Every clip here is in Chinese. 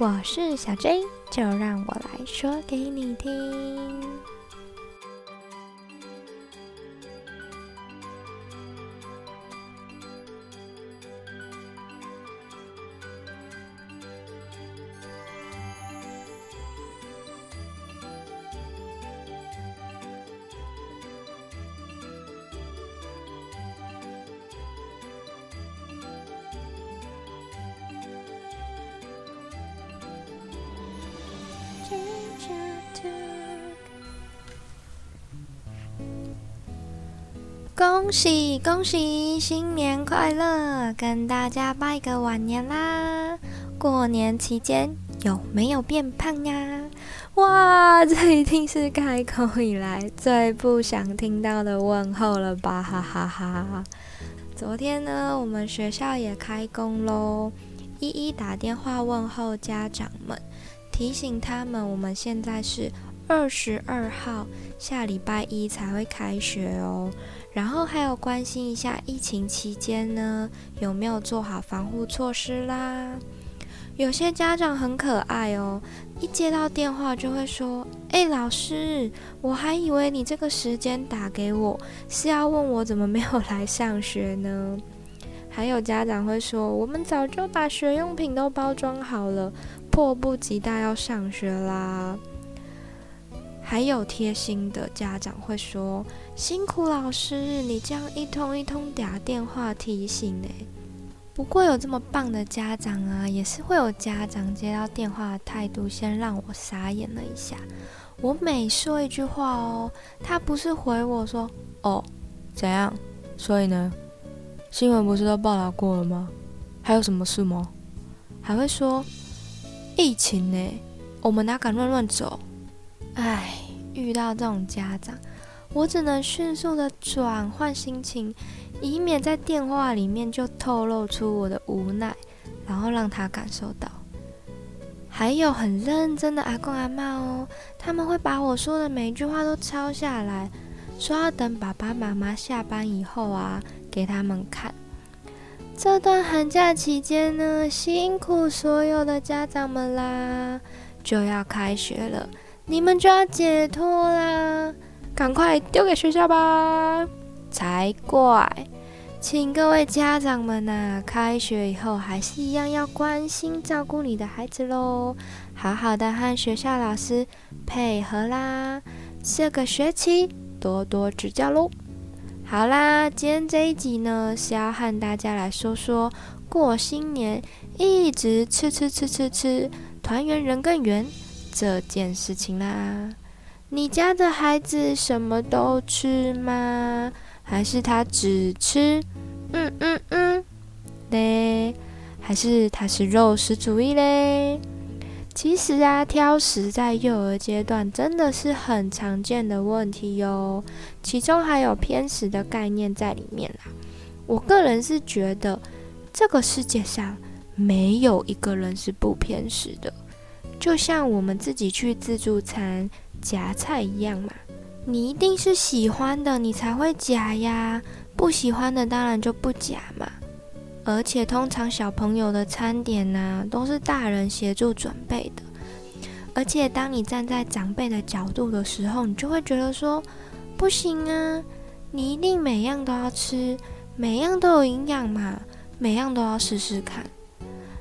我是小 J，就让我来说给你听。恭喜恭喜，新年快乐！跟大家拜个晚年啦！过年期间有没有变胖呀？哇，这一定是开口以来最不想听到的问候了吧！哈哈哈。昨天呢，我们学校也开工喽，一一打电话问候家长们，提醒他们我们现在是二十二号，下礼拜一才会开学哦。然后还有关心一下疫情期间呢，有没有做好防护措施啦？有些家长很可爱哦，一接到电话就会说：“哎，老师，我还以为你这个时间打给我是要问我怎么没有来上学呢。”还有家长会说：“我们早就把学用品都包装好了，迫不及待要上学啦。”还有贴心的家长会说：“辛苦老师，你这样一通一通打电话提醒呢。”不过有这么棒的家长啊，也是会有家长接到电话的态度先让我傻眼了一下。我每说一句话哦，他不是回我说：“哦，怎样？所以呢？新闻不是都报道过了吗？还有什么事吗？”还会说：“疫情呢，我们哪敢乱乱走？”唉，遇到这种家长，我只能迅速的转换心情，以免在电话里面就透露出我的无奈，然后让他感受到。还有很认真的阿公阿妈哦，他们会把我说的每一句话都抄下来，说要等爸爸妈妈下班以后啊，给他们看。这段寒假期间呢，辛苦所有的家长们啦，就要开学了。你们就要解脱啦！赶快丢给学校吧，才怪！请各位家长们呐，开学以后还是一样要关心照顾你的孩子喽，好好的和学校老师配合啦，这个学期多多指教喽。好啦，今天这一集呢是要和大家来说说过新年一直吃吃吃吃吃，团圆人更圆。这件事情啦，你家的孩子什么都吃吗？还是他只吃嗯嗯嗯嘞？还是他是肉食主义嘞？其实啊，挑食在幼儿阶段真的是很常见的问题哟，其中还有偏食的概念在里面啦。我个人是觉得，这个世界上没有一个人是不偏食的。就像我们自己去自助餐夹菜一样嘛，你一定是喜欢的，你才会夹呀；不喜欢的，当然就不夹嘛。而且通常小朋友的餐点呢，都是大人协助准备的。而且当你站在长辈的角度的时候，你就会觉得说，不行啊，你一定每样都要吃，每样都有营养嘛，每样都要试试看。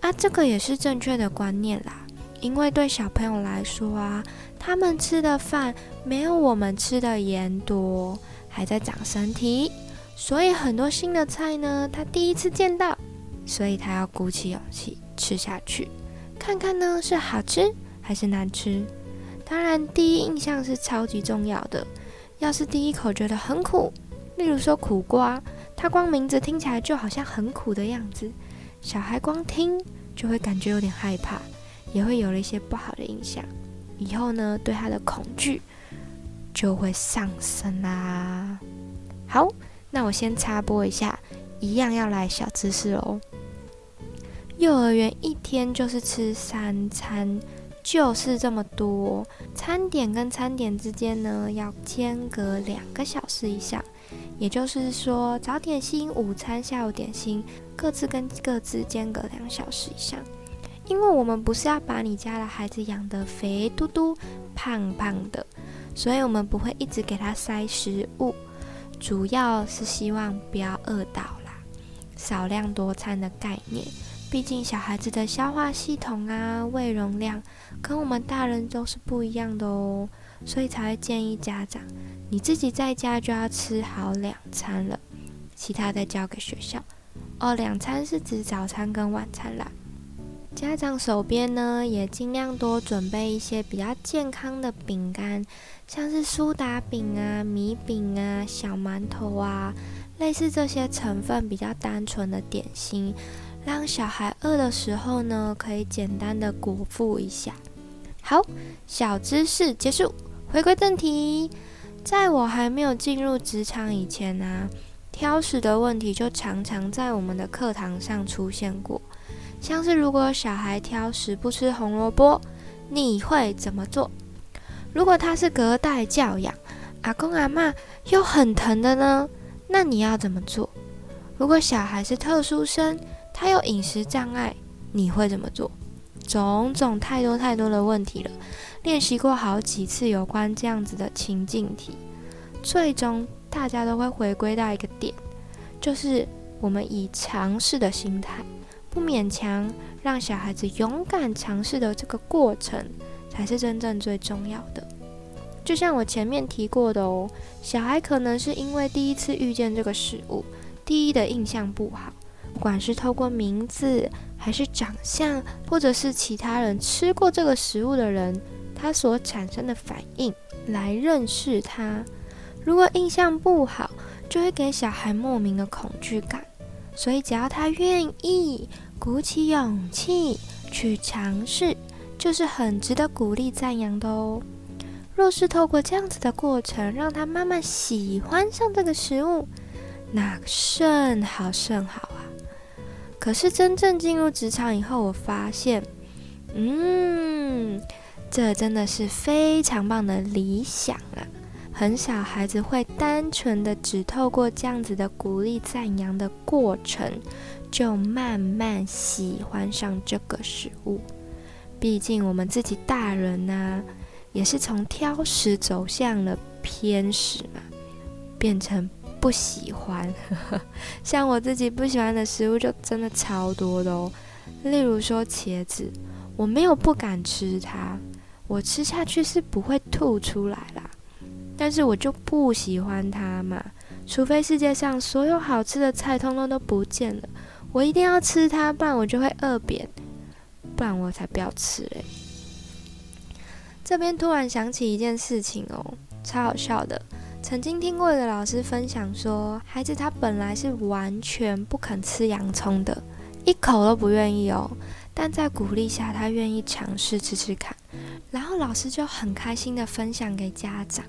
啊，这个也是正确的观念啦。因为对小朋友来说啊，他们吃的饭没有我们吃的盐多，还在长身体，所以很多新的菜呢，他第一次见到，所以他要鼓起勇气吃下去，看看呢是好吃还是难吃。当然，第一印象是超级重要的。要是第一口觉得很苦，例如说苦瓜，它光名字听起来就好像很苦的样子，小孩光听就会感觉有点害怕。也会有了一些不好的印象，以后呢，对他的恐惧就会上升啦。好，那我先插播一下，一样要来小知识哦。幼儿园一天就是吃三餐，就是这么多。餐点跟餐点之间呢，要间隔两个小时以上，也就是说，早点心、午餐、下午点心各自跟各自间隔两小时以上。因为我们不是要把你家的孩子养得肥嘟嘟、胖胖的，所以我们不会一直给他塞食物，主要是希望不要饿到啦。少量多餐的概念，毕竟小孩子的消化系统啊、胃容量跟我们大人都是不一样的哦，所以才会建议家长，你自己在家就要吃好两餐了，其他再交给学校。哦，两餐是指早餐跟晚餐啦。家长手边呢，也尽量多准备一些比较健康的饼干，像是苏打饼啊、米饼啊、小馒头啊，类似这些成分比较单纯的点心，让小孩饿的时候呢，可以简单的果腹一下。好，小知识结束，回归正题。在我还没有进入职场以前呢，挑食的问题就常常在我们的课堂上出现过。像是如果小孩挑食不吃红萝卜，你会怎么做？如果他是隔代教养，阿公阿妈又很疼的呢，那你要怎么做？如果小孩是特殊生，他有饮食障碍，你会怎么做？种种太多太多的问题了，练习过好几次有关这样子的情境题，最终大家都会回归到一个点，就是我们以尝试的心态。不勉强，让小孩子勇敢尝试的这个过程，才是真正最重要的。就像我前面提过的哦，小孩可能是因为第一次遇见这个食物，第一的印象不好，不管是透过名字，还是长相，或者是其他人吃过这个食物的人，他所产生的反应来认识它。如果印象不好，就会给小孩莫名的恐惧感。所以，只要他愿意鼓起勇气去尝试，就是很值得鼓励赞扬的哦。若是透过这样子的过程，让他慢慢喜欢上这个食物，那甚好甚好啊！可是真正进入职场以后，我发现，嗯，这真的是非常棒的理想啊。很少孩子会单纯的只透过这样子的鼓励赞扬的过程，就慢慢喜欢上这个食物。毕竟我们自己大人呢，也是从挑食走向了偏食嘛，变成不喜欢。像我自己不喜欢的食物就真的超多的哦。例如说茄子，我没有不敢吃它，我吃下去是不会吐出来啦。但是我就不喜欢它嘛，除非世界上所有好吃的菜通通都不见了，我一定要吃它，不然我就会饿扁，不然我才不要吃嘞。这边突然想起一件事情哦，超好笑的。曾经听过一个老师分享说，孩子他本来是完全不肯吃洋葱的，一口都不愿意哦，但在鼓励下，他愿意尝试吃吃看，然后老师就很开心的分享给家长。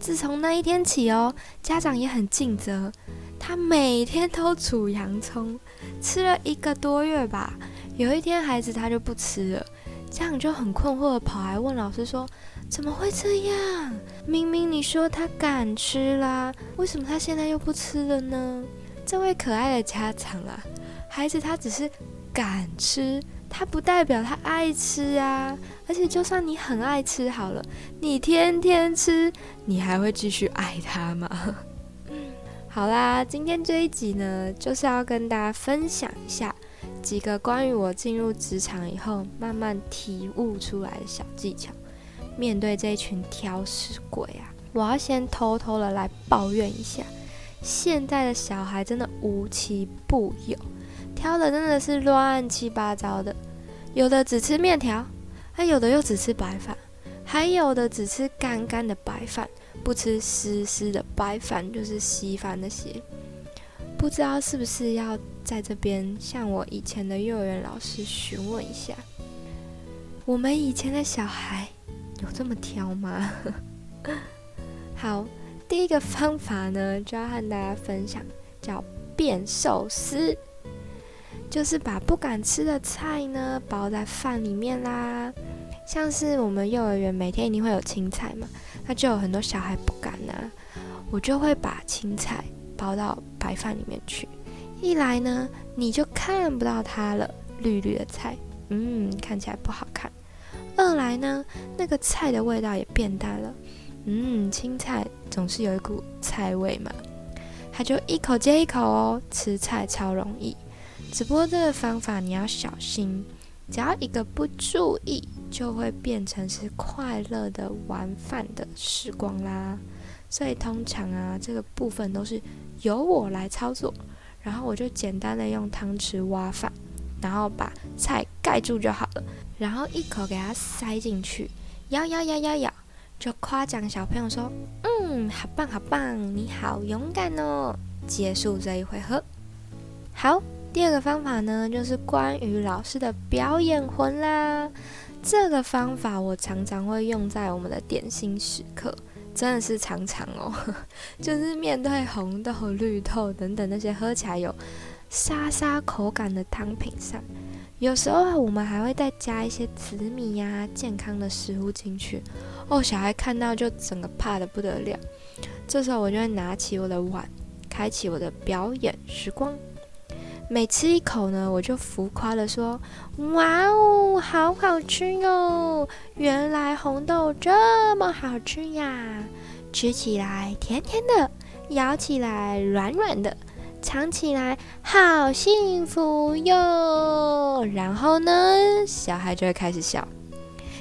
自从那一天起哦，家长也很尽责，他每天都煮洋葱，吃了一个多月吧。有一天孩子他就不吃了，家长就很困惑的跑来问老师说：“怎么会这样？明明你说他敢吃啦，为什么他现在又不吃了呢？”这位可爱的家长啊，孩子他只是敢吃。它不代表他爱吃啊，而且就算你很爱吃好了，你天天吃，你还会继续爱它吗？好啦，今天这一集呢，就是要跟大家分享一下几个关于我进入职场以后慢慢体悟出来的小技巧。面对这一群挑食鬼啊，我要先偷偷的来抱怨一下，现在的小孩真的无奇不有。挑的真的是乱七八糟的，有的只吃面条，还有的又只吃白饭，还有的只吃干干的白饭，不吃湿湿的白饭，就是稀饭那些。不知道是不是要在这边向我以前的幼儿园老师询问一下，我们以前的小孩有这么挑吗？好，第一个方法呢，就要和大家分享，叫变寿司。就是把不敢吃的菜呢包在饭里面啦，像是我们幼儿园每天一定会有青菜嘛，那就有很多小孩不敢拿，我就会把青菜包到白饭里面去。一来呢，你就看不到它了，绿绿的菜；嗯，看起来不好看；二来呢，那个菜的味道也变淡了，嗯，青菜总是有一股菜味嘛。他就一口接一口哦，吃菜超容易。只不过这个方法你要小心，只要一个不注意，就会变成是快乐的玩饭的时光啦。所以通常啊，这个部分都是由我来操作，然后我就简单的用汤匙挖饭，然后把菜盖住就好了，然后一口给它塞进去，咬咬咬咬咬。就夸奖小朋友说：“嗯，好棒好棒，你好勇敢哦！”结束这一回合。好，第二个方法呢，就是关于老师的表演魂啦。这个方法我常常会用在我们的点心时刻，真的是常常哦。就是面对红豆、绿豆等等那些喝起来有沙沙口感的汤品上。有时候我们还会再加一些紫米呀、健康的食物进去哦。小孩看到就整个怕的不得了。这时候我就会拿起我的碗，开启我的表演时光。每吃一口呢，我就浮夸的说：“哇哦，好好吃哟！原来红豆这么好吃呀！吃起来甜甜的，咬起来软软的。”尝起来好幸福哟！然后呢，小孩就会开始笑。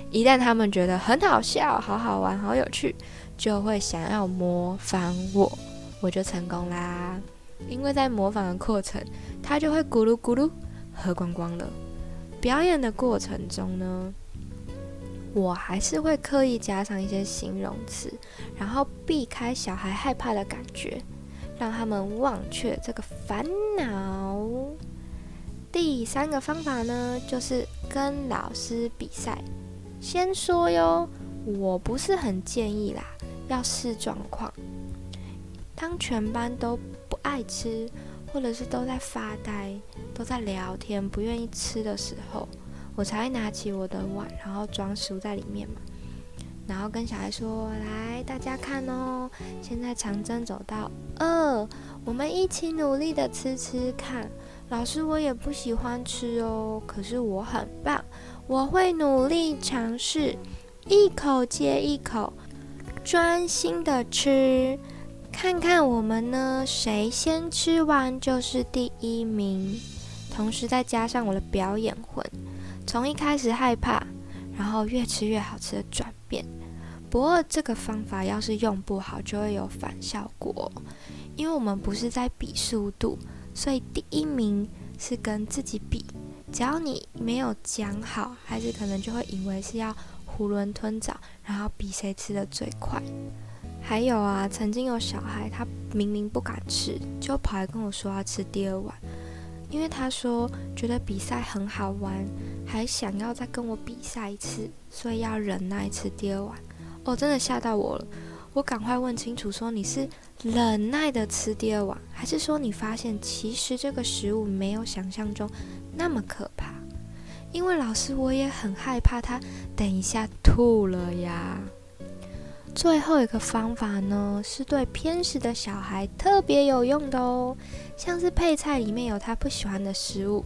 一旦他们觉得很好笑、好好玩、好有趣，就会想要模仿我，我就成功啦。因为在模仿的过程，他就会咕噜咕噜喝光光了。表演的过程中呢，我还是会刻意加上一些形容词，然后避开小孩害怕的感觉。让他们忘却这个烦恼。第三个方法呢，就是跟老师比赛。先说哟，我不是很建议啦，要视状况。当全班都不爱吃，或者是都在发呆、都在聊天、不愿意吃的时候，我才会拿起我的碗，然后装食物在里面嘛。然后跟小孩说：“来，大家看哦，现在长征走到二，我们一起努力的吃吃看。老师，我也不喜欢吃哦，可是我很棒，我会努力尝试，一口接一口，专心的吃，看看我们呢，谁先吃完就是第一名。同时再加上我的表演魂，从一开始害怕，然后越吃越好吃的转变。”不过这个方法要是用不好，就会有反效果。因为我们不是在比速度，所以第一名是跟自己比。只要你没有讲好，孩子可能就会以为是要囫囵吞枣，然后比谁吃的最快。还有啊，曾经有小孩，他明明不敢吃，就跑来跟我说要吃第二碗，因为他说觉得比赛很好玩，还想要再跟我比赛一次，所以要忍耐吃第二碗。哦，真的吓到我了！我赶快问清楚，说你是忍耐的吃第二碗，还是说你发现其实这个食物没有想象中那么可怕？因为老师我也很害怕他等一下吐了呀。最后一个方法呢，是对偏食的小孩特别有用的哦，像是配菜里面有他不喜欢的食物，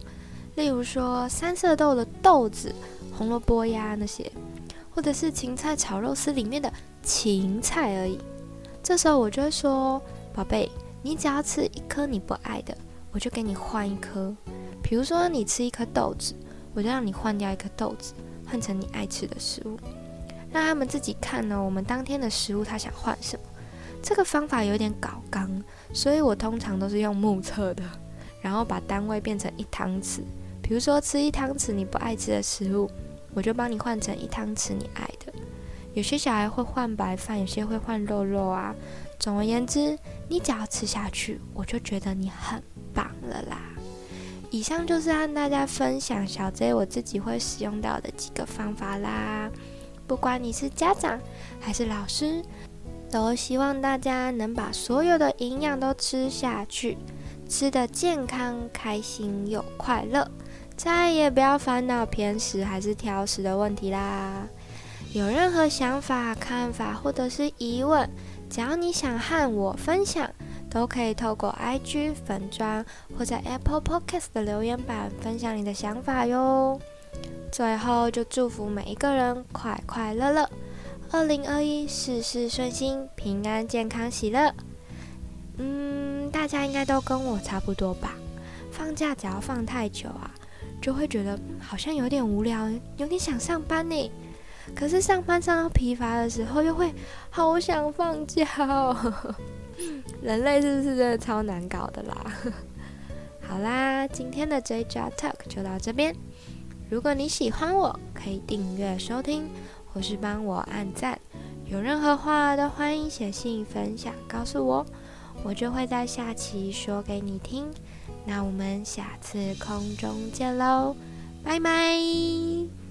例如说三色豆的豆子、红萝卜呀那些。或者是芹菜炒肉丝里面的芹菜而已，这时候我就会说：“宝贝，你只要吃一颗你不爱的，我就给你换一颗。比如说你吃一颗豆子，我就让你换掉一颗豆子，换成你爱吃的食物，让他们自己看呢。我们当天的食物他想换什么？这个方法有点搞纲，所以我通常都是用目测的，然后把单位变成一汤匙。比如说吃一汤匙你不爱吃的食物。”我就帮你换成一汤匙你爱的。有些小孩会换白饭，有些会换肉肉啊。总而言之，你只要吃下去，我就觉得你很棒了啦。以上就是和大家分享小 J 我自己会使用到的几个方法啦。不管你是家长还是老师，都希望大家能把所有的营养都吃下去，吃的健康、开心又快乐。再也不要烦恼偏食还是挑食的问题啦！有任何想法、看法或者是疑问，只要你想和我分享，都可以透过 IG 粉砖或者 Apple Podcast 的留言板分享你的想法哟。最后就祝福每一个人快快乐乐，二零二一事事顺心，平安健康喜乐。嗯，大家应该都跟我差不多吧？放假只要放太久啊，就会觉得好像有点无聊，有点想上班呢。可是上班上到疲乏的时候，又会好想放假哦。人类是不是真的超难搞的啦？好啦，今天的 J J Talk 就到这边。如果你喜欢我，可以订阅收听，或是帮我按赞。有任何话都欢迎写信分享告诉我，我就会在下期说给你听。那我们下次空中见喽，拜拜。